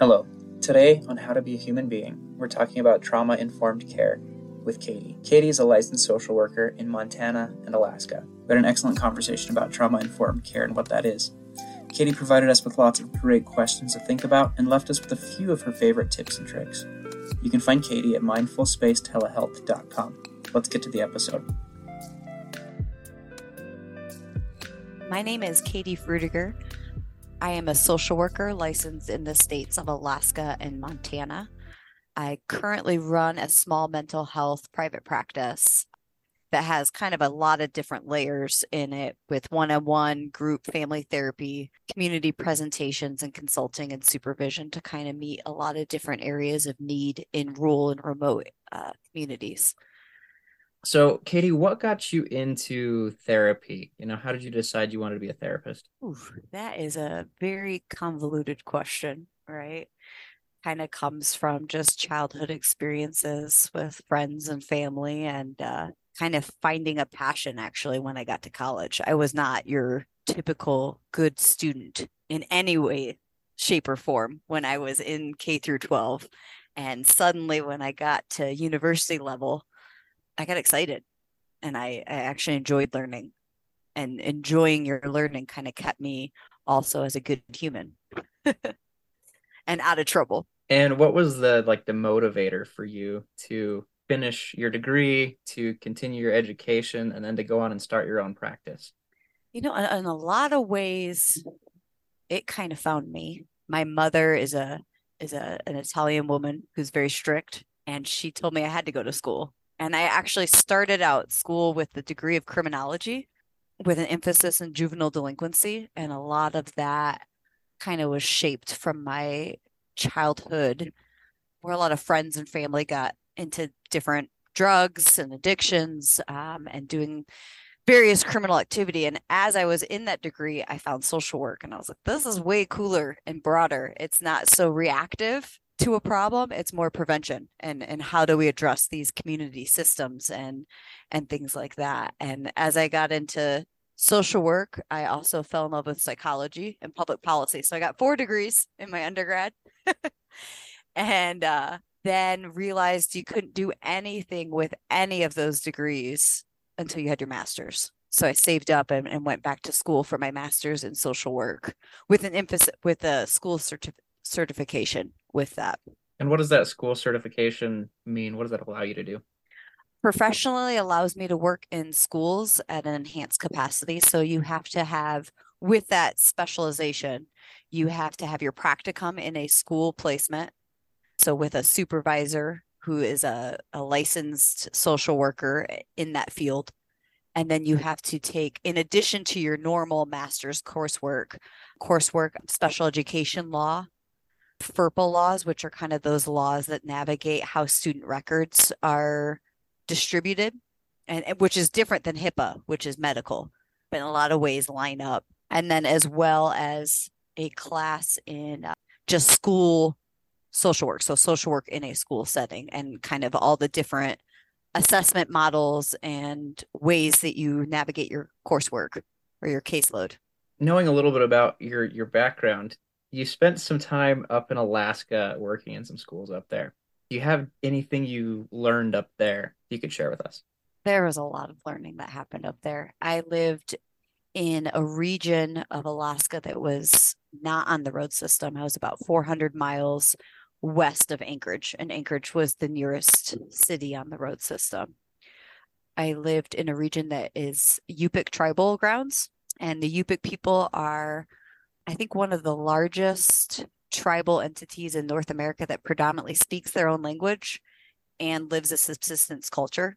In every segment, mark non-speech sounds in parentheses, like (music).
Hello. Today on How to Be a Human Being, we're talking about trauma informed care with Katie. Katie is a licensed social worker in Montana and Alaska. We had an excellent conversation about trauma informed care and what that is. Katie provided us with lots of great questions to think about and left us with a few of her favorite tips and tricks. You can find Katie at mindfulspacetelehealth.com. Let's get to the episode. My name is Katie Frutiger. I am a social worker licensed in the states of Alaska and Montana. I currently run a small mental health private practice that has kind of a lot of different layers in it with one on one group family therapy, community presentations, and consulting and supervision to kind of meet a lot of different areas of need in rural and remote uh, communities. So, Katie, what got you into therapy? You know, how did you decide you wanted to be a therapist? That is a very convoluted question, right? Kind of comes from just childhood experiences with friends and family and uh, kind of finding a passion actually when I got to college. I was not your typical good student in any way, shape, or form when I was in K through 12. And suddenly, when I got to university level, I got excited and I, I actually enjoyed learning and enjoying your learning kind of kept me also as a good human (laughs) and out of trouble. And what was the like the motivator for you to finish your degree, to continue your education, and then to go on and start your own practice? You know, in a lot of ways, it kind of found me. My mother is a is a an Italian woman who's very strict, and she told me I had to go to school and I actually started out school with the degree of criminology with an emphasis in juvenile delinquency. And a lot of that kind of was shaped from my childhood, where a lot of friends and family got into different drugs and addictions um, and doing various criminal activity. And as I was in that degree, I found social work and I was like, this is way cooler and broader. It's not so reactive to a problem it's more prevention and and how do we address these community systems and and things like that. And as i got into social work i also fell in love with psychology and public policy. So i got four degrees in my undergrad. (laughs) And uh, then realized you couldn't do anything with any of those degrees until you had your master's. So i saved up and, and went back to school for my master's in social work with an emphasis with a school certi- certification with that. And what does that school certification mean? What does that allow you to do? Professionally allows me to work in schools at an enhanced capacity. So you have to have, with that specialization, you have to have your practicum in a school placement. So with a supervisor who is a, a licensed social worker in that field. And then you have to take, in addition to your normal master's coursework, coursework, special education law, FERPA laws, which are kind of those laws that navigate how student records are distributed, and which is different than HIPAA, which is medical, but in a lot of ways line up. And then as well as a class in uh, just school social work, so social work in a school setting, and kind of all the different assessment models and ways that you navigate your coursework or your caseload. Knowing a little bit about your your background, you spent some time up in Alaska working in some schools up there. Do you have anything you learned up there you could share with us? There was a lot of learning that happened up there. I lived in a region of Alaska that was not on the road system. I was about 400 miles west of Anchorage, and Anchorage was the nearest city on the road system. I lived in a region that is Yupik tribal grounds, and the Yupik people are I think, one of the largest tribal entities in North America that predominantly speaks their own language and lives a subsistence culture.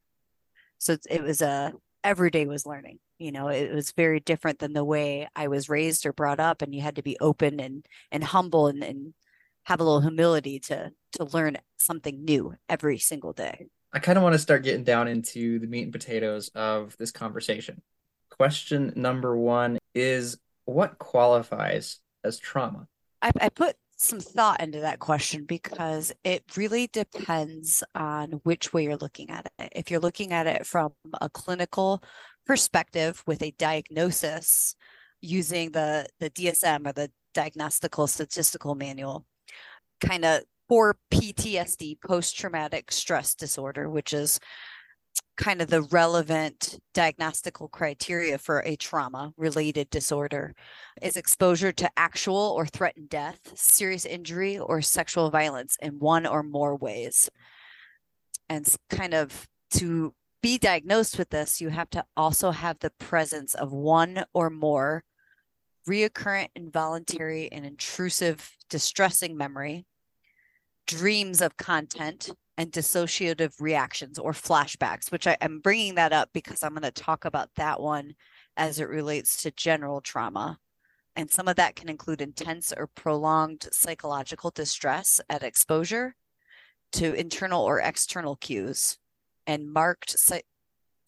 So it was a every day was learning. You know, it was very different than the way I was raised or brought up, and you had to be open and and humble and, and have a little humility to to learn something new every single day. I kind of want to start getting down into the meat and potatoes of this conversation. Question number one is what qualifies as trauma? I, I put some thought into that question because it really depends on which way you're looking at it. If you're looking at it from a clinical perspective with a diagnosis using the, the DSM or the Diagnostical Statistical Manual, kind of for PTSD, post traumatic stress disorder, which is kind of the relevant diagnostical criteria for a trauma related disorder is exposure to actual or threatened death, serious injury, or sexual violence in one or more ways. And kind of to be diagnosed with this, you have to also have the presence of one or more reoccurrent, involuntary, and intrusive distressing memory, dreams of content, and dissociative reactions or flashbacks, which I, am bringing that up because I'm going to talk about that one as it relates to general trauma. And some of that can include intense or prolonged psychological distress at exposure to internal or external cues and marked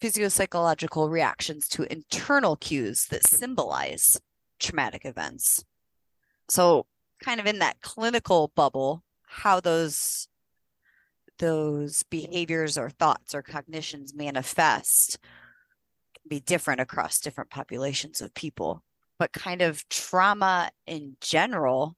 physiopsychological reactions to internal cues that symbolize traumatic events. So, kind of in that clinical bubble, how those those behaviors or thoughts or cognitions manifest can be different across different populations of people. But kind of trauma in general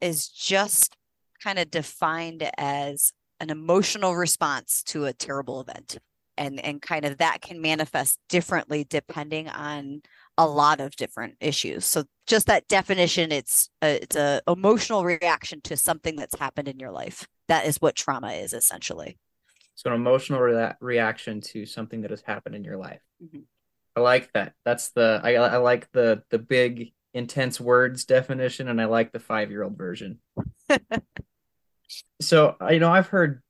is just kind of defined as an emotional response to a terrible event. And, and kind of that can manifest differently depending on a lot of different issues. So just that definition, it's a, it's a emotional reaction to something that's happened in your life. That is what trauma is essentially. So an emotional re- reaction to something that has happened in your life. Mm-hmm. I like that. That's the I, I like the the big intense words definition, and I like the five year old version. (laughs) so you know I've heard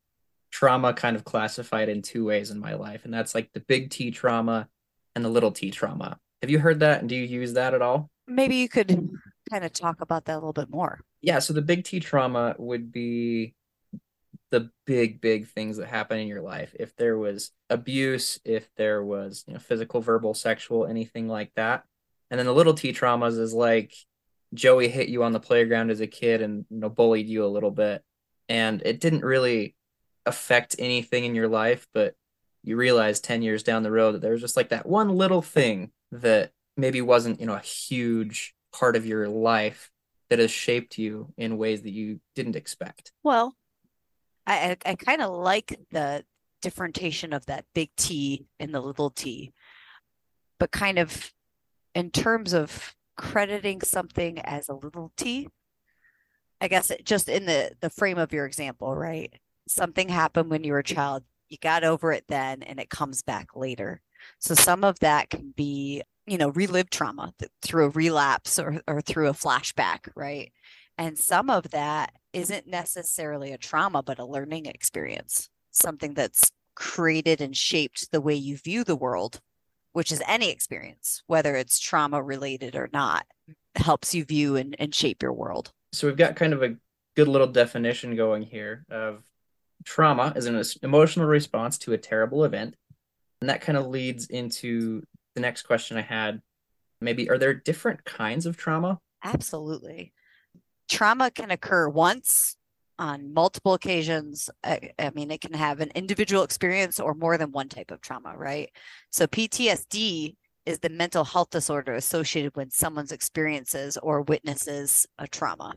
trauma kind of classified in two ways in my life, and that's like the big T trauma and the little T trauma. Have you heard that? And do you use that at all? Maybe you could kind of talk about that a little bit more. Yeah. So the big T trauma would be the big, big things that happen in your life. If there was abuse, if there was you know, physical, verbal, sexual, anything like that. And then the little T traumas is like Joey hit you on the playground as a kid and you know bullied you a little bit. And it didn't really affect anything in your life, but you realize 10 years down the road that there was just like that one little thing that maybe wasn't you know a huge part of your life that has shaped you in ways that you didn't expect? Well i i, I kind of like the differentiation of that big t and the little t but kind of in terms of crediting something as a little t i guess it, just in the the frame of your example right? Something happened when you were a child you got over it then and it comes back later so some of that can be, you know, relived trauma through a relapse or, or through a flashback, right? And some of that isn't necessarily a trauma, but a learning experience, something that's created and shaped the way you view the world, which is any experience, whether it's trauma related or not, helps you view and, and shape your world. So we've got kind of a good little definition going here of trauma is an emotional response to a terrible event and that kind of leads into the next question I had. Maybe are there different kinds of trauma? Absolutely. Trauma can occur once on multiple occasions. I, I, mean, it can have an individual experience or more than one type of trauma, right? So, PTSD is the mental health disorder associated when someone's experiences or witnesses a trauma.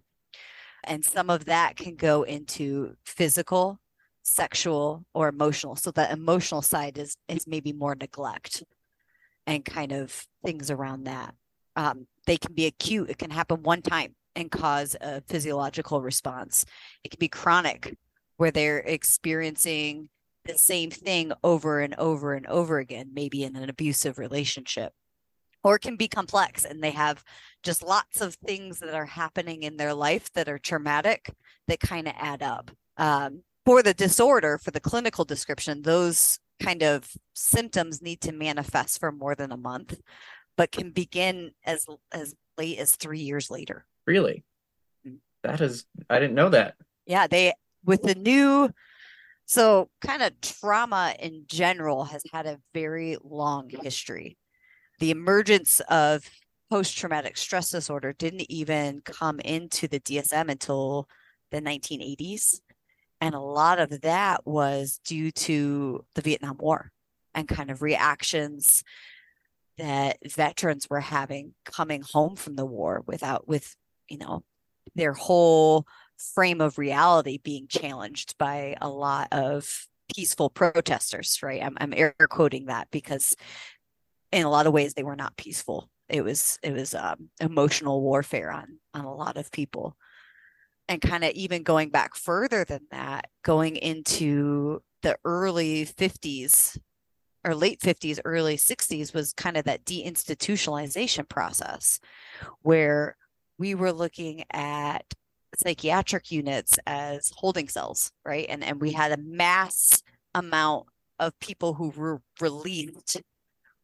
And some of that can go into physical sexual or emotional so the emotional side is is maybe more neglect and kind of things around that. Um, they can be acute. It can happen one time and cause a physiological response. It can be chronic where they're experiencing the same thing over and over and over again maybe in an abusive relationship. Or it can be complex and they have just lots of things that are happening in their life that are traumatic that kind of add up. Um, for the disorder, for the clinical description, those kind of symptoms need to manifest for more than a month, but can begin as as late as three years later. Really? Mm. That is, I didn't know that. Yeah, they with the new, so kind of trauma in general has had a very long history. The emergence of post traumatic stress disorder didn't even come into the DSM until the 1980s. And a lot of that was due to the Vietnam War and kind of reactions that veterans were having coming home from the war without, with, you know, their whole frame of reality being challenged by a lot of peaceful protesters, right? I'm, I'm air quoting that because in a lot of ways they were not peaceful. It was it was um, emotional warfare on on a lot of people, and kind of even going back further than that, going into the early 50s or late 50s, early 60s was kind of that deinstitutionalization process where we were looking at psychiatric units as holding cells, right? And and we had a mass amount of people who were released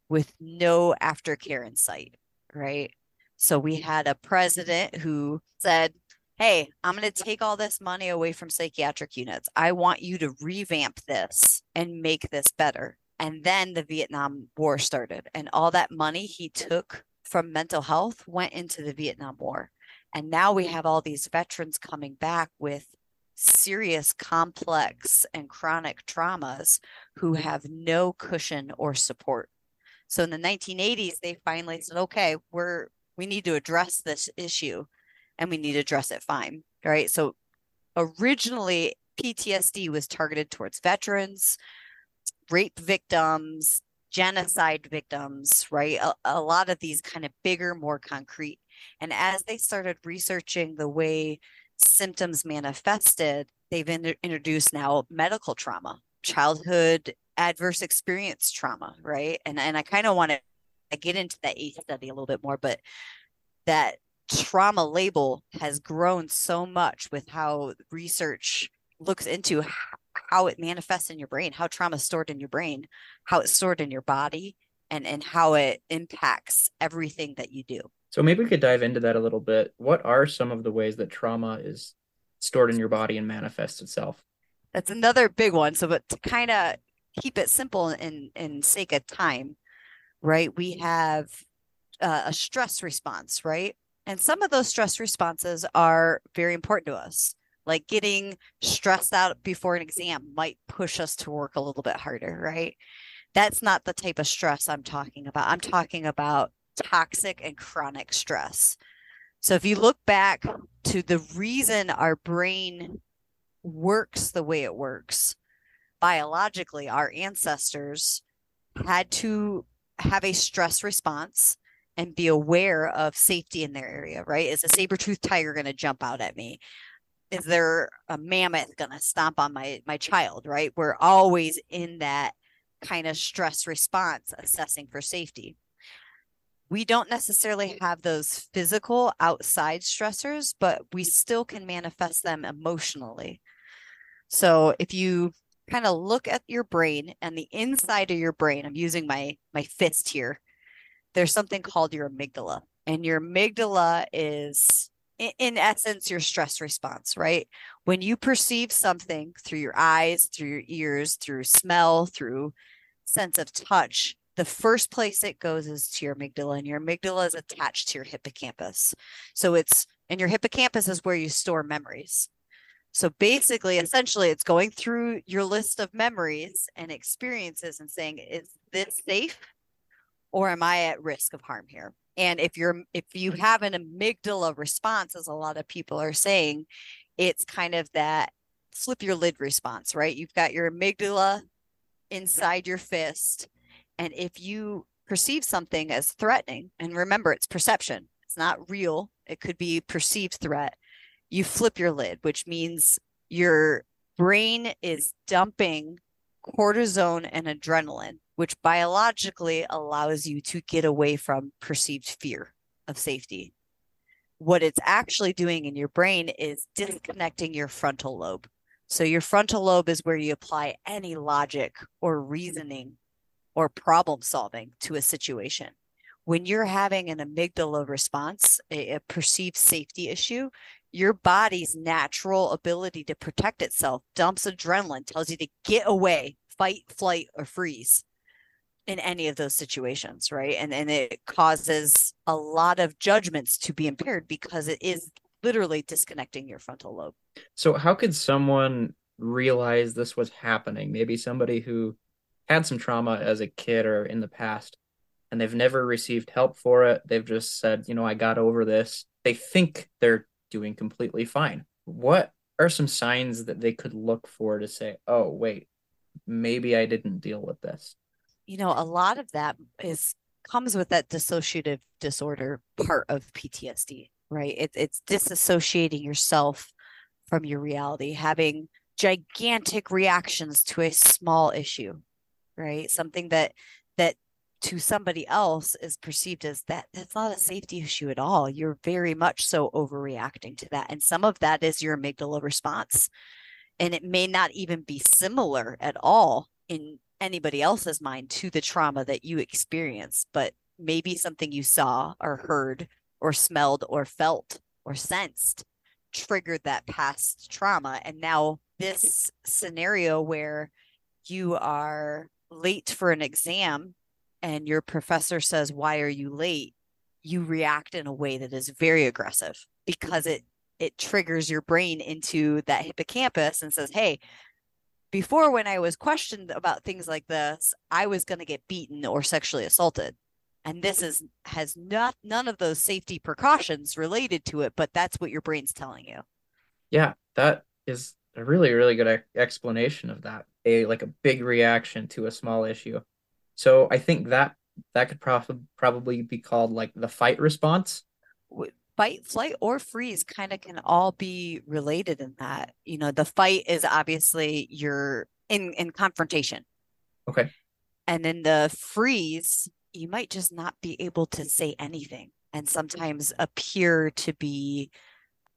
with no aftercare in sight, right? So we had a president who said, Hey, I'm going to take all this money away from psychiatric units. I want you to revamp this and make this better. And then the Vietnam War started, and all that money he took from mental health went into the Vietnam War. And now we have all these veterans coming back with serious, complex, and chronic traumas who have no cushion or support. So in the 1980s, they finally said, okay, we're we need to address this issue and we need to address it fine. Right. So originally PTSD was targeted towards veterans, rape victims, genocide victims, right? A, a lot of these kind of bigger, more concrete and as they started researching the way symptoms manifested, they've in- introduced now medical trauma, childhood adverse experience trauma, right? And and I kind of want to get into that ACE study a little bit more, but that trauma label has grown so much with how research looks into how it manifests in your brain, how trauma is stored in your brain, how it's stored in your body, and and how it impacts everything that you do. So maybe we could dive into that a little bit. What are some of the ways that trauma is stored in your body and manifests itself? That's another big one. So, but to kind of keep it simple and and sake of time, right? We have uh, a stress response, right? And some of those stress responses are very important to us. Like getting stressed out before an exam might push us to work a little bit harder, right? That's not the type of stress I'm talking about. I'm talking about toxic and chronic stress. So if you look back to the reason our brain works the way it works, biologically, our ancestors had to have a stress response and be aware of safety in their area, right? Is a saber-toothed tiger going to jump out at me? Is there a mammoth going to stomp on my my child, right? We're always in that kind of stress response assessing for safety we don't necessarily have those physical outside stressors, but we still can manifest them emotionally. So if you kind of look at your brain and the inside of your brain, I'm using my my fist here. There's something called your amygdala, and your amygdala is in essence your stress response, right? When you perceive something through your eyes, through your ears, through smell, through sense of touch, the first place it goes is to your amygdala, and your amygdala is attached to your hippocampus. So it's, and your hippocampus is where you store memories. So basically, essentially, it's going through your list of memories and experiences and saying, is this safe or am I at risk of harm here? And if you're if you mm. have an amygdala response, as a lot of people are saying, it's kind of that flip your lid response, right? You've got your amygdala inside your fist and if you perceive something as threatening, and remember, it's perception, it's not real, it could be perceived threat, you flip your lid, which means your brain is dumping cortisone and adrenaline, which biologically allows you to get away from perceived fear of safety. What it's actually doing in your brain is disconnecting your frontal lobe. So, your frontal lobe is where you apply any logic or reasoning or problem solving to a situation. When you're having an amygdala response, a, a perceived safety issue, your body's natural ability to protect itself dumps adrenaline, tells you to get away, fight, flight, or freeze in any of those situations, right? And and it causes a lot of judgments to be impaired because it is literally disconnecting your frontal lobe. So how could someone realize this was happening? Maybe somebody who had some trauma as a kid or in the past and they've never received help for it. They've just said, you know, I got over this. They think they're doing completely fine. what are some signs that they could look for to say, oh, wait, maybe I didn't deal with this? You know, a lot of that is comes with that dissociative disorder part of PTSD, right? It, it's disassociating yourself from your reality, having gigantic reactions to a small issue, right? Something that that to somebody else is perceived as that that's not a safety issue at all. You're very much so overreacting to that. And some of that is your amygdala response. And it may not even be similar at all in anybody else's mind to the trauma that you experienced, but maybe something you saw or heard or smelled or felt or sensed triggered that past trauma. And now this scenario where you are late for an exam and your professor says, Why are you late? You react in a way that is very aggressive because it it triggers your brain into that hippocampus and says, Hey, before when I was questioned about things like this, I was going to get beaten or sexually assaulted. And this is has not none of those safety precautions related to it, but that's what your brain's telling you. Yeah, that is a really really good explanation of that. A like a big reaction to a small issue. So I think that that could prof- probably be called like the fight response. Fight, flight, or freeze kind of can all be related in that. You know, the fight is obviously you're in in confrontation. Okay. And then the freeze, you might just not be able to say anything and sometimes appear to be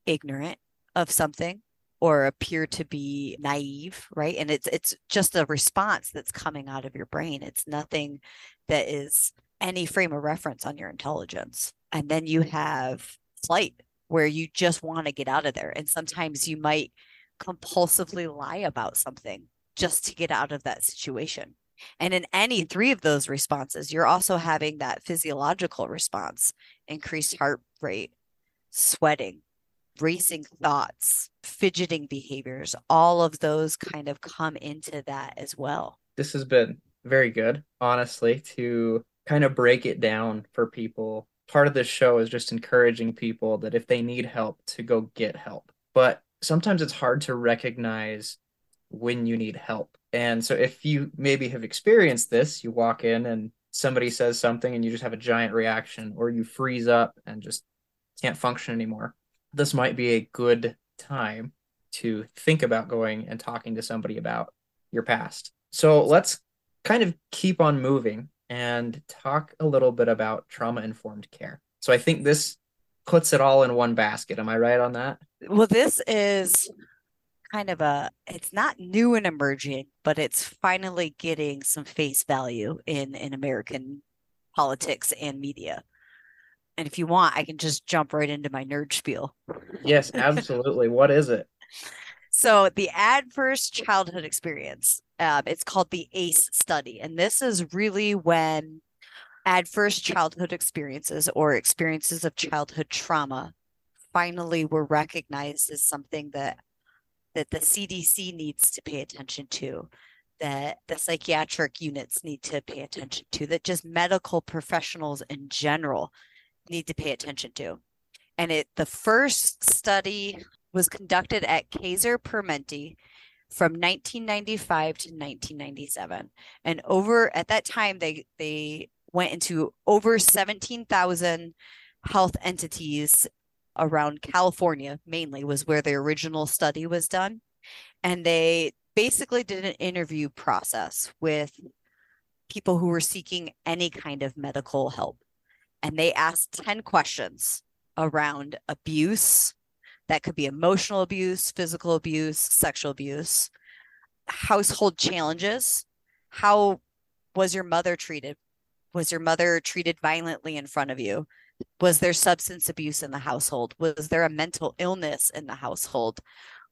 ignorant of something or appear to be naive right and it's it's just a response that's coming out of your brain it's nothing that is any frame of reference on your intelligence and then you have flight where you just want to get out of there and sometimes you might compulsively lie about something just to get out of that situation and in any three of those responses you're also having that physiological response increased heart rate sweating racing thoughts, fidgeting behaviors, all of those kind of come into that as well. This has been very good, honestly, to kind of break it down for people. Part of this show is just encouraging people that if they need help, to go get help. But sometimes it's hard to recognize when you need help. And so if you maybe have experienced this, you walk in and somebody says something and you just have a giant reaction, or you freeze up and just can't function anymore this might be a good time to think about going and talking to somebody about your past. So let's kind of keep on moving and talk a little bit about trauma informed care. So I think this puts it all in one basket. Am I right on that? Well, this is kind of a it's not new and emerging, but it's finally getting some face value in in American politics and media. And if you want, I can just jump right into my nerd spiel. Yes, absolutely. what is it? (laughs) So, the adverse childhood experience, um, it's called the ACE study. And this is really when adverse childhood experiences or experiences of childhood trauma finally were recognized as something that that the CDC needs to pay attention to, that the psychiatric units need to pay attention to, that just medical professionals in general need to pay attention to. And it the first study was conducted at Kaiser Permanente from 1995 to 1997. And over at that time they they went into over 17,000 health entities around California mainly was where the original study was done. And they basically did an interview process with people who were seeking any kind of medical help and they asked 10 questions around abuse that could be emotional abuse, physical abuse, sexual abuse, household challenges. How was your mother treated? Was your mother treated violently in front of you? Was there substance abuse in the household? Was there a mental illness in the household?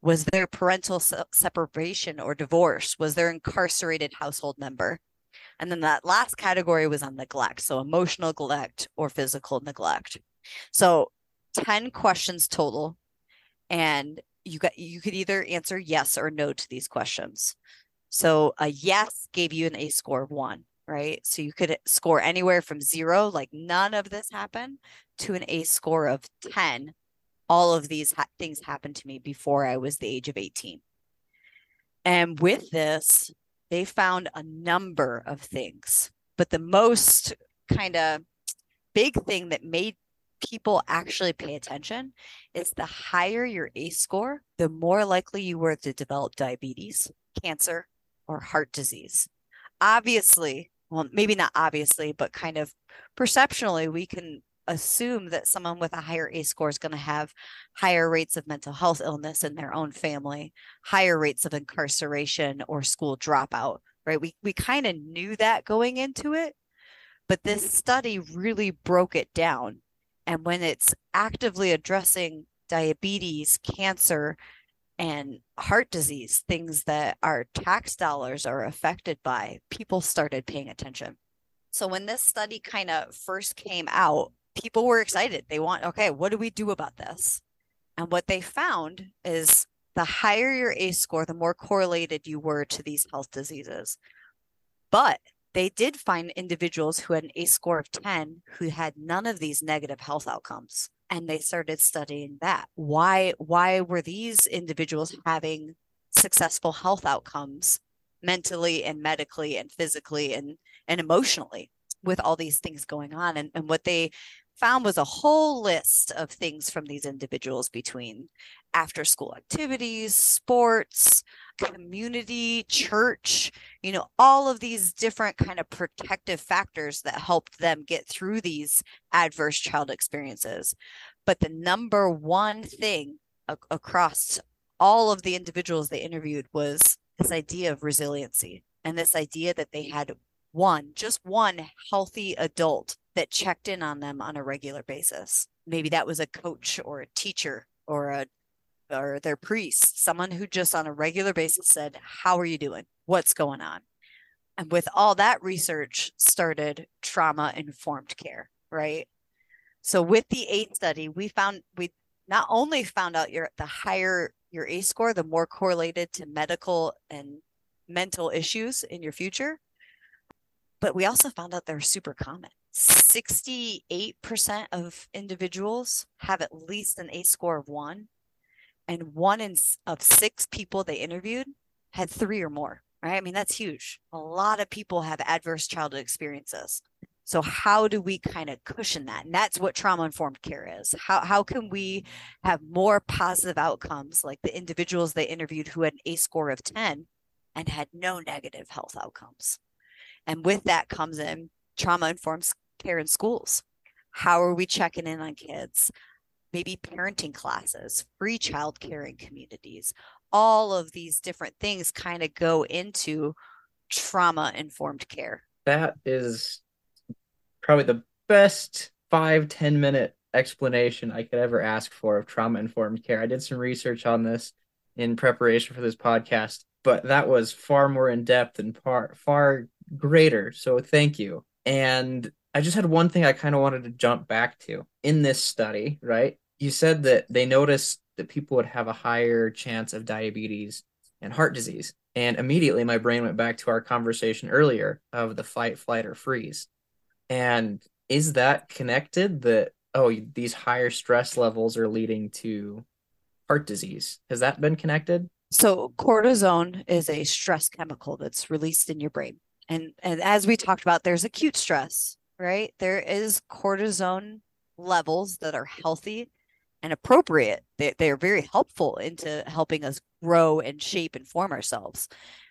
Was there parental se- separation or divorce? Was there incarcerated household member? And then that last category was on neglect. So emotional neglect or physical neglect. So 10 questions total. And you got you could either answer yes or no to these questions. So a yes gave you an ACE score of one, right? So you could score anywhere from zero, like none of this happened, to an ACE score of 10. all of these ha- things happened to me before I was the age of 18. And with this, they found a number of things, but the most kind of big thing that made people actually pay attention is the higher your ACE score, the more likely you were to develop diabetes, cancer, or heart disease. Obviously, well, maybe not obviously, but kind of perceptually, we can assume that someone with a higher ACE score is going to have higher rates of mental health illness in their own family, higher rates of incarceration or school dropout, right? We we kind of knew that going into it, but this study really broke it down. And when it's actively addressing diabetes, cancer, and heart disease, things that our tax dollars are affected by, people started paying attention. So when this study kind of first came out, people were excited. They want, okay, what do we do about this? And what they found is the higher your ACE score, the more correlated you were to these health diseases. But they did find individuals who had an ACE score of 10 who had none of these negative health outcomes. And they started studying that. Why, why were these individuals having successful health outcomes mentally and medically and physically and, and emotionally with all these things going on? And, and what they found was a whole list of things from these individuals between after school activities, sports, community, church, you know, all of these different kind of protective factors that helped them get through these adverse child experiences. But the number one thing a- across all of the individuals they interviewed was this idea of resiliency and this idea that they had one, just one healthy adult that checked in on them on a regular basis. Maybe that was a coach or a teacher or a or their priest, someone who just on a regular basis said, "How are you doing? What's going on?" And with all that research started trauma informed care, right? So with the ACE study, we found we not only found out your the higher your ACE score, the more correlated to medical and mental issues in your future, but we also found out they're super common. 68% of individuals have at least an ACE score of one, and one in of six people they interviewed had three or more. Right? I mean, that's huge. A lot of people have adverse childhood experiences. So how do we kind of cushion that? And that's what trauma informed care is. How how can we have more positive outcomes like the individuals they interviewed who had an ACE score of 10 and had no negative health outcomes? And with that comes in trauma informed care in schools. How are we checking in on kids? Maybe parenting classes, free childcare in communities. All of these different things kind of go into trauma informed care. That is probably the best five ten minute explanation I could ever ask for of trauma informed care. I did some research on this in preparation for this podcast, but that was far more in depth and far far greater. So thank you. And I just had one thing I kind of wanted to jump back to in this study, right? You said that they noticed that people would have a higher chance of diabetes and heart disease. And immediately my brain went back to our conversation earlier of the fight, flight, or freeze. And is that connected that, oh, these higher stress levels are leading to heart disease? Has that been connected? So, cortisone is a stress chemical that's released in your brain. And, and as we talked about, there's acute stress, right? There is cortisone levels that are healthy and appropriate. They, they are very helpful into helping us grow and shape and form ourselves.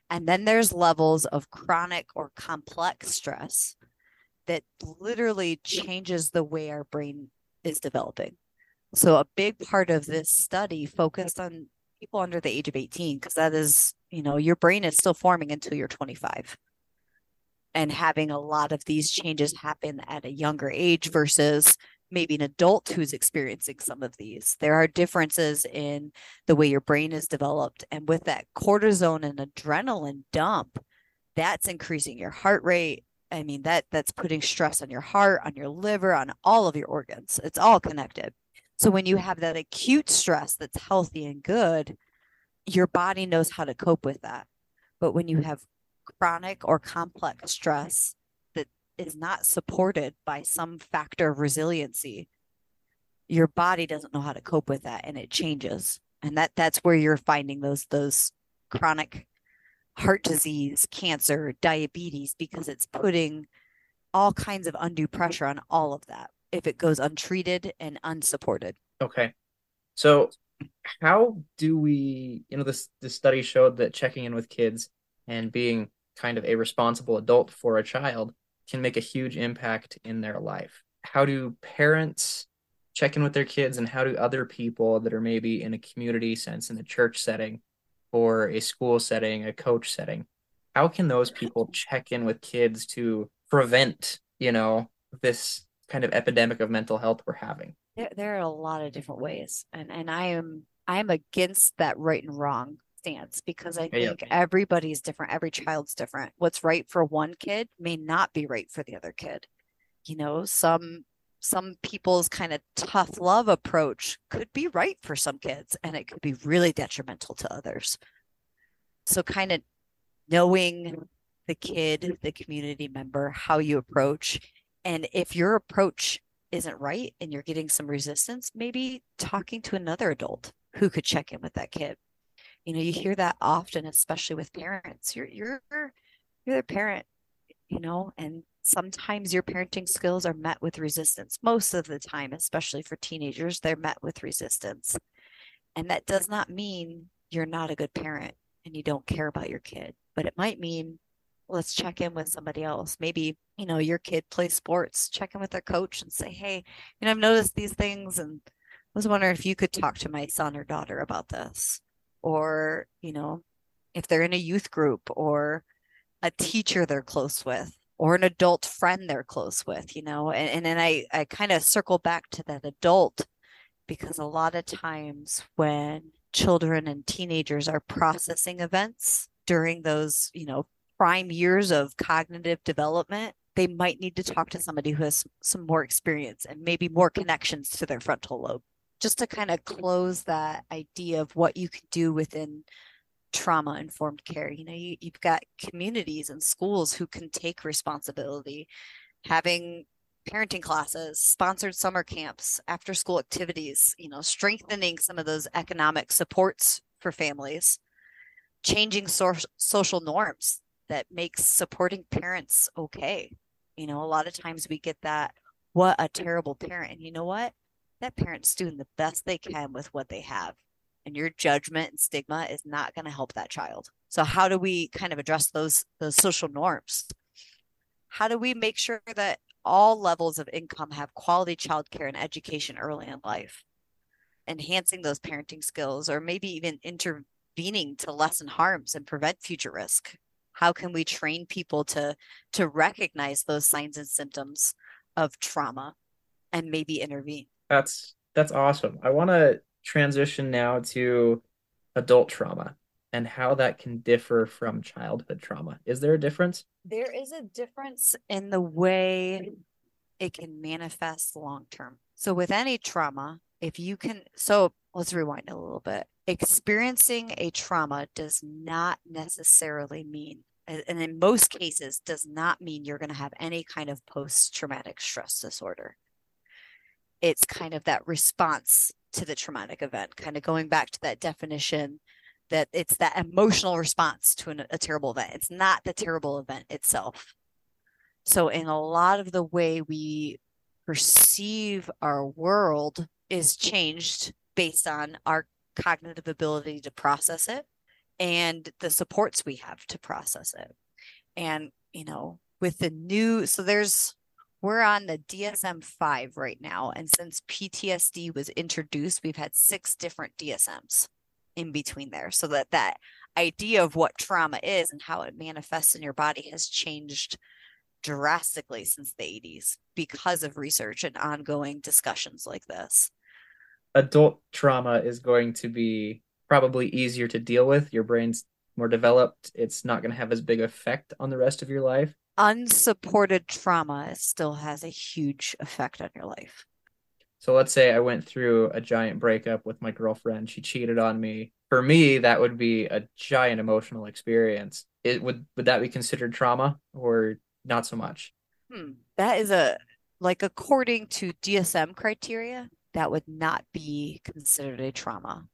And then there's levels of chronic or complex stress that literally changes the way our brain is developing. So a big part of this study focused on people under the age of 18 because that is, you know, your brain is still forming until you're 25 and having a lot of these changes happen at a younger age versus maybe an adult who's experiencing some of these. There are differences in the way your brain is developed. And with that cortisone and adrenaline dump, that's increasing your heart rate. I mean, that that's putting stress on your heart, on your liver, on all of your organs. It's all connected. So when you have that acute stress that's healthy and good, your body knows how to cope with that. But when you have chronic or complex stress is not supported by some factor of resiliency, your body doesn't know how to cope with that and it changes. And that that's where you're finding those those chronic heart disease, cancer, diabetes, because it's putting all kinds of undue pressure on all of that if it goes untreated and unsupported. Okay. So how do we, you know, this this study showed that checking in with kids and being kind of a responsible adult for a child can make a huge impact in their life. How do parents check in with their kids and how do other people that are maybe in a community sense in the church setting or a school setting, a coach setting, how can those people check in with kids to prevent, you know, this kind of epidemic of mental health we're having? There, there are a lot of different ways. And and I am I'm against that right and wrong stance because I think yeah. everybody's different. Every child's different. What's right for one kid may not be right for the other kid. You know, some some people's kind of tough love approach could be right for some kids and it could be really detrimental to others. So kind of knowing the kid, the community member, how you approach and if your approach isn't right and you're getting some resistance, maybe talking to another adult who could check in with that kid. You know, you hear that often, especially with parents. You're you're you're their parent, you know, and sometimes your parenting skills are met with resistance. Most of the time, especially for teenagers, they're met with resistance. And that does not mean you're not a good parent and you don't care about your kid, but it might mean let's check in with somebody else. Maybe, you know, your kid plays sports, check in with their coach and say, hey, you know, I've noticed these things and I was wondering if you could talk to my son or daughter about this. Or, you know, if they're in a youth group or a teacher they're close with or an adult friend they're close with, you know, and, and then I, I kind of circle back to that adult because a lot of times when children and teenagers are processing events during those, you know, prime years of cognitive development, they might need to talk to somebody who has some more experience and maybe more connections to their frontal lobe. Just to kind of close that idea of what you can do within trauma informed care. You know, you, you've got communities and schools who can take responsibility, having parenting classes, sponsored summer camps, after school activities, you know, strengthening some of those economic supports for families, changing so- social norms that makes supporting parents okay. You know, a lot of times we get that, what a terrible parent. And you know what? That parent's doing the best they can with what they have. And your judgment and stigma is not going to help that child. So how do we kind of address those those social norms? How do we make sure that all levels of income have quality childcare and education early in life? Enhancing those parenting skills or maybe even intervening to lessen harms and prevent future risk how can we train people to to recognize those signs and symptoms of trauma and maybe intervene that's that's awesome. I want to transition now to adult trauma and how that can differ from childhood trauma. Is there a difference? There is a difference in the way it can manifest long term so with any trauma if you can so let's rewind a little bit. Experiencing a trauma does not necessarily mean and in most cases does not mean you're going to have any kind of post-traumatic stress disorder it's kind of that response to the traumatic event kind of going back to that definition that it's that emotional response to an, a terrible event it's not the terrible event itself so in a lot of the way we perceive our world is changed based on our cognitive ability to process it and the supports we have to process it. And, you know, with the new, so there's, we're on the DSM 5 right now. And since PTSD was introduced, we've had six different DSMs in between there. So that that idea of what trauma is and how it manifests in your body has changed drastically since the 80s because of research and ongoing discussions like this. Adult trauma is going to be probably easier to deal with. Your brain's more developed. It's not going to have as big effect on the rest of your life. Unsupported trauma still has a huge effect on your life. So let's say I went through a giant breakup with my girlfriend. She cheated on me. For me, that would be a giant emotional experience. It would would that be considered trauma or not so much? Hmm. That is a like according to DSM criteria, that would not be considered a trauma.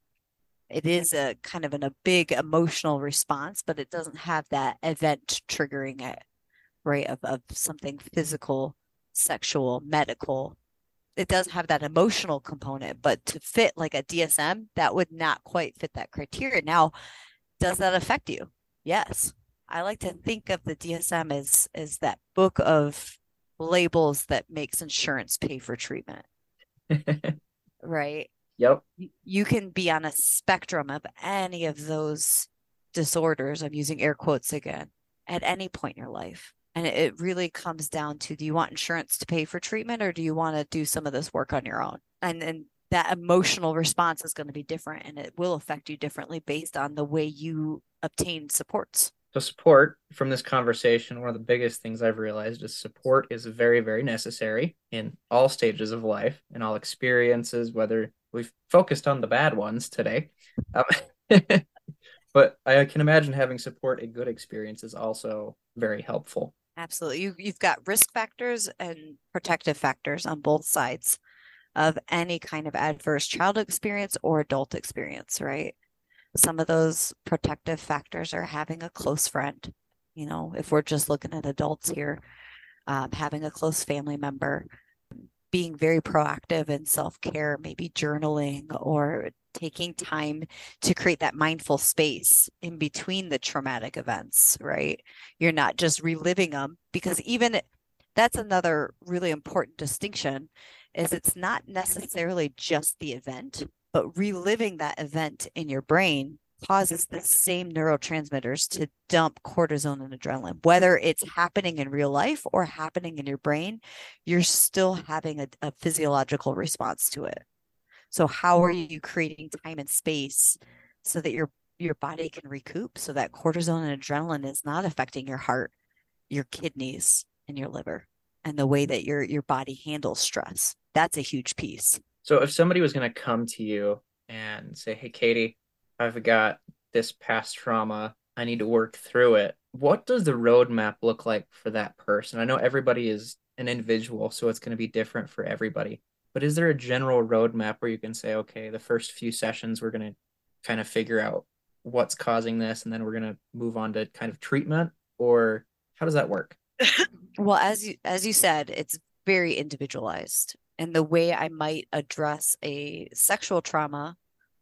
It is a kind of an, a big emotional response, but it doesn't have that event triggering it, right? Of, of something physical, sexual, medical. It does have that emotional component, but to fit like a DSM, that would not quite fit that criteria. Now, does that affect you? Yes. I like to think of the DSM as as that book of labels that makes insurance pay for treatment. (laughs) right? Yep. You can be on a spectrum of any of those disorders. I'm using air quotes again at any point in your life. And it really comes down to do you want insurance to pay for treatment or do you want to do some of this work on your own? And then that emotional response is going to be different and it will affect you differently based on the way you obtain supports. So support from this conversation, one of the biggest things I've realized is support is very, very necessary in all stages of life, and all experiences, whether we've focused on the bad ones today. Um, (laughs) but I can imagine having support in good experience is also very helpful. Absolutely. You, you've got risk factors and protective factors on both sides of any kind of adverse child experience or adult experience, right? some of those protective factors are having a close friend. You know, if we're just looking at adults here, um, having a close family member, being very proactive in self care, maybe journaling or taking time to create that mindful space in between the traumatic events, right? You're not just reliving them because even that's another really important distinction is it's not necessarily just the event but reliving that event in your brain causes the same neurotransmitters to dump cortisone and adrenaline. Whether mm-hmm. it's happening in real life or happening in your brain, you're still having a, a physiological response to it. So, how are mm-hmm. you creating time and space so that your your body can recoup so that cortisone and adrenaline is not affecting your heart, your kidneys, and your liver and the way that your your body handles stress. That's a huge piece. So if somebody was going to come to you and say, "Hey, Katie, I've got this past trauma. I need to work through it." What does the roadmap look like for that person? I know everybody is an individual, so it's going to be different for everybody. But is there a general roadmap where you can say, "Okay, the first few sessions we're going to kind of figure out what's causing this, and then we're going to move on to kind of treatment," or how does that work? (laughs) well, as you as you said, it's very individualized and the way I might address a sexual trauma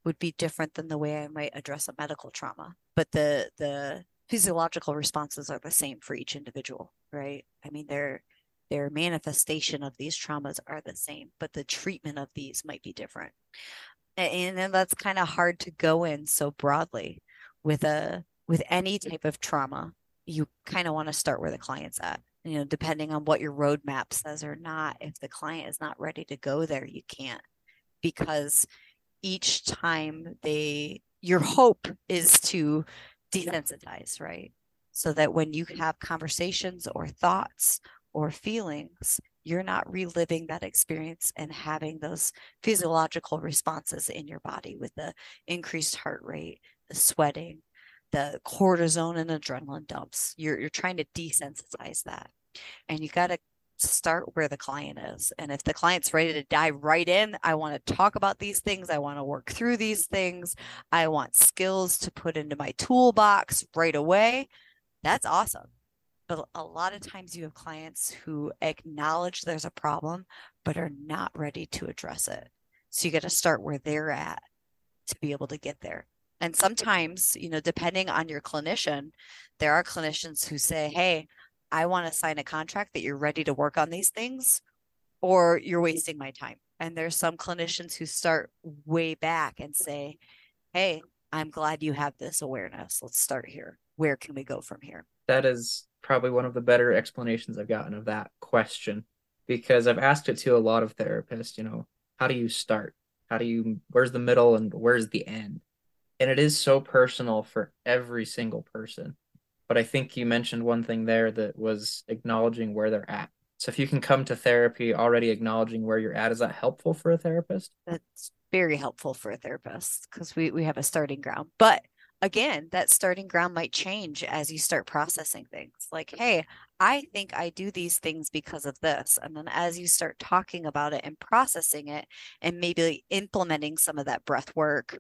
would be different than the way I might address a medical trauma. But the the physiological responses are the same for each individual, right? I mean, their their manifestation of these traumas are the same, but the treatment of these might be different. And then that's kind of hard to go in so broadly with a with any type of trauma. You kind of want to start where the client's at you know, depending on what your roadmap says or not, if the client is not ready to go there, you can't because each time they, your hope is to desensitize, right? So that when you have conversations or thoughts or feelings, you're not reliving that experience and having those physiological responses in your body with the increased heart rate, the sweating, the cortisone and adrenaline dumps. You're you're trying to desensitize that. And you got to start where the client is. And if the client's ready to dive right in, I want to talk about these things. I want to work through these things. I want skills to put into my toolbox right away. That's awesome. But a lot of times you have clients who acknowledge there's a problem, but are not ready to address it. So you got to start where they're at to be able to get there. And sometimes, you know, depending on your clinician, there are clinicians who say, Hey, I want to sign a contract that you're ready to work on these things, or you're wasting my time. And there's some clinicians who start way back and say, Hey, I'm glad you have this awareness. Let's start here. Where can we go from here? That is probably one of the better explanations I've gotten of that question because I've asked it to a lot of therapists, you know, how do you start? How do you, where's the middle and where's the end? and it is so personal for every single person. But I think you mentioned one thing there that was acknowledging where they're at. So if you can come to therapy already acknowledging where you're at, is that helpful for a therapist? That's very helpful for a therapist because we, we have a starting ground. But again, that starting ground might change as you start processing things. Like, hey, I think I do these things because of this. And then as you start talking about it and processing it and maybe implementing some of that breath work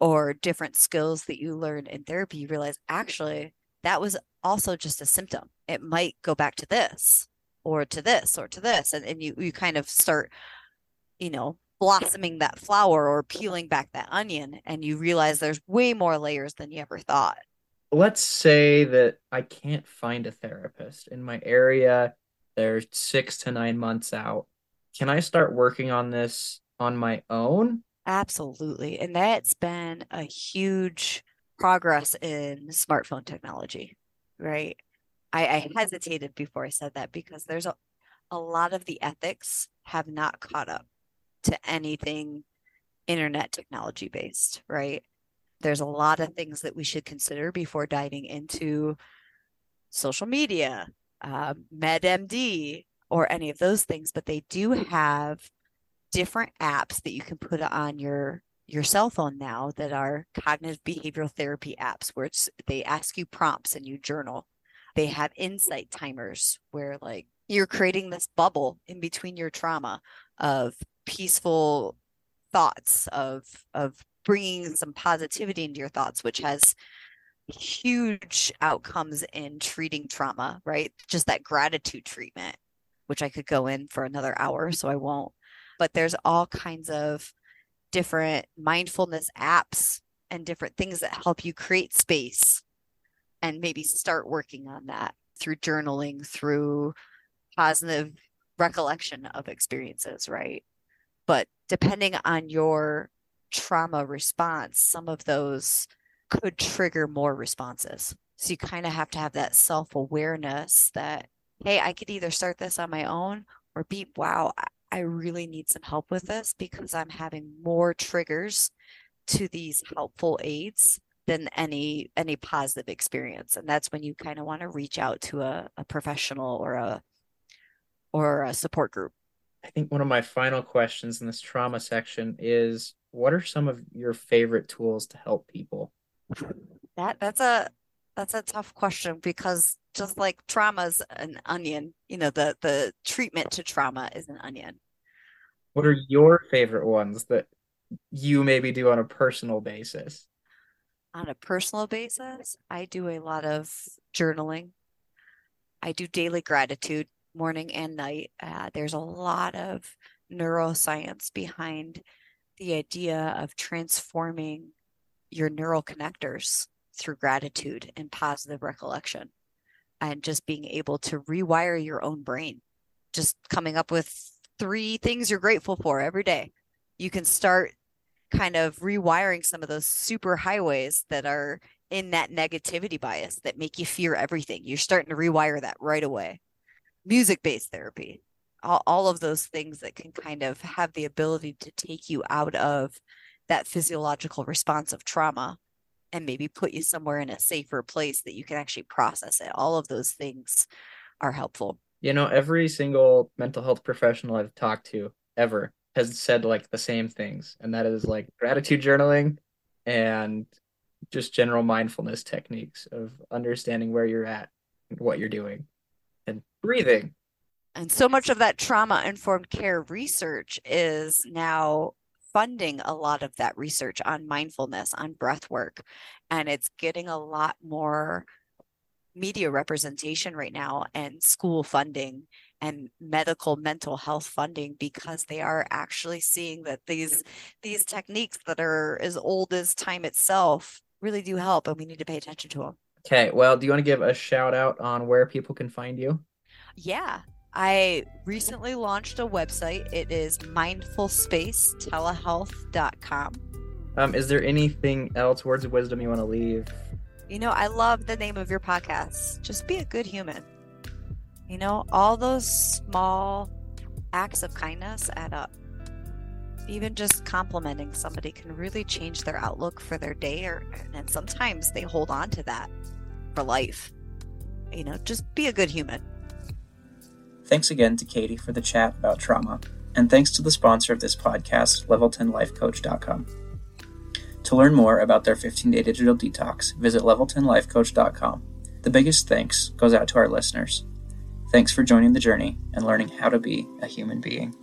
or different skills that you learn in therapy, you realize actually that was also just a symptom. It might go back to this or to this or to this. And, and you, you kind of start, you know, blossoming that flower or peeling back that onion and you realize there's way more layers than you ever thought let's say that I can't find a therapist in my area. They're six to nine months out. Can I start working on this on my own? Absolutely. And that's been a huge progress in smartphone technology, right? I, I hesitated before I said that because there's a, a lot of the ethics have not caught up to anything internet technology based, right? there's a lot of things that we should consider before diving into social media, uh, WebMD, or any of those things. But they do have different apps that you can put on your your cell phone now that are cognitive behavioral therapy apps where it's they ask you prompts and you journal. They have insight timers where like you're creating this bubble in between your trauma of peaceful thoughts of of bringing some positivity into your thoughts, which has huge outcomes in treating trauma, right? Just that gratitude treatment, which I could go in for another hour, so I won't. But there's all kinds of different mindfulness apps and different things that help you create space and maybe start working on that through journaling, through positive recollection of experiences, right? But depending on your trauma response, some of those could trigger more responses. So you kind of have to have that self awareness that, hey, I could either start this on my own or be, wow, I really need some help with this because I'm having more triggers to these helpful aids than any any positive experience and that's when you kind of want to reach out to a, a professional or a or a support group i think one of my final questions in this trauma section is what are some of your favorite tools to help people? That that's a that's a tough question because just like trauma's an onion, you know, the the treatment to trauma is an onion. What are your favorite ones that you maybe do on a personal basis? On a personal basis, I do a lot of journaling. I do daily gratitude morning and night. Uh, there's a lot of neuroscience behind the idea of transforming your neural connectors through gratitude and positive recollection and just being able to rewire your own brain. Just coming up with three things you're grateful for every day. You can start kind of rewiring some of those super highways that are in that negativity bias that make you fear everything. You're starting to rewire that right away. Music based therapy all, all of those things that can kind of have the ability to take you out of that physiological response of trauma and maybe put you somewhere in a safer place that you can actually process it. All of those things are helpful. You know, every single mental health professional I've talked to ever has said like the same things, and that is like gratitude journaling and just general mindfulness techniques of understanding where you're at and what you're doing and breathing and so much of that trauma informed care research is now funding a lot of that research on mindfulness, on breath work. And it's getting a lot more media representation right now and school funding and medical mental health funding because they are actually seeing that these these techniques that are as old as time itself really do help and we need to pay attention to them. Okay, well, do you want to give a shout out on where people can find you? Yeah. I recently launched a website. It is mindfulspacetelehealth.com. Um, is there anything else, words of wisdom you want to leave? You know, I love the name of your podcast. Just be a good human. You know, all those small acts of kindness add up. Even just complimenting somebody can really change their outlook for their day, or and sometimes they hold on to that for life. You know, just be a good human. Thanks again to Katie for the chat about trauma, and thanks to the sponsor of this podcast, Level10Lifecoach.com. To learn more about their 15 day digital detox, visit Level10Lifecoach.com. The biggest thanks goes out to our listeners. Thanks for joining the journey and learning how to be a human being.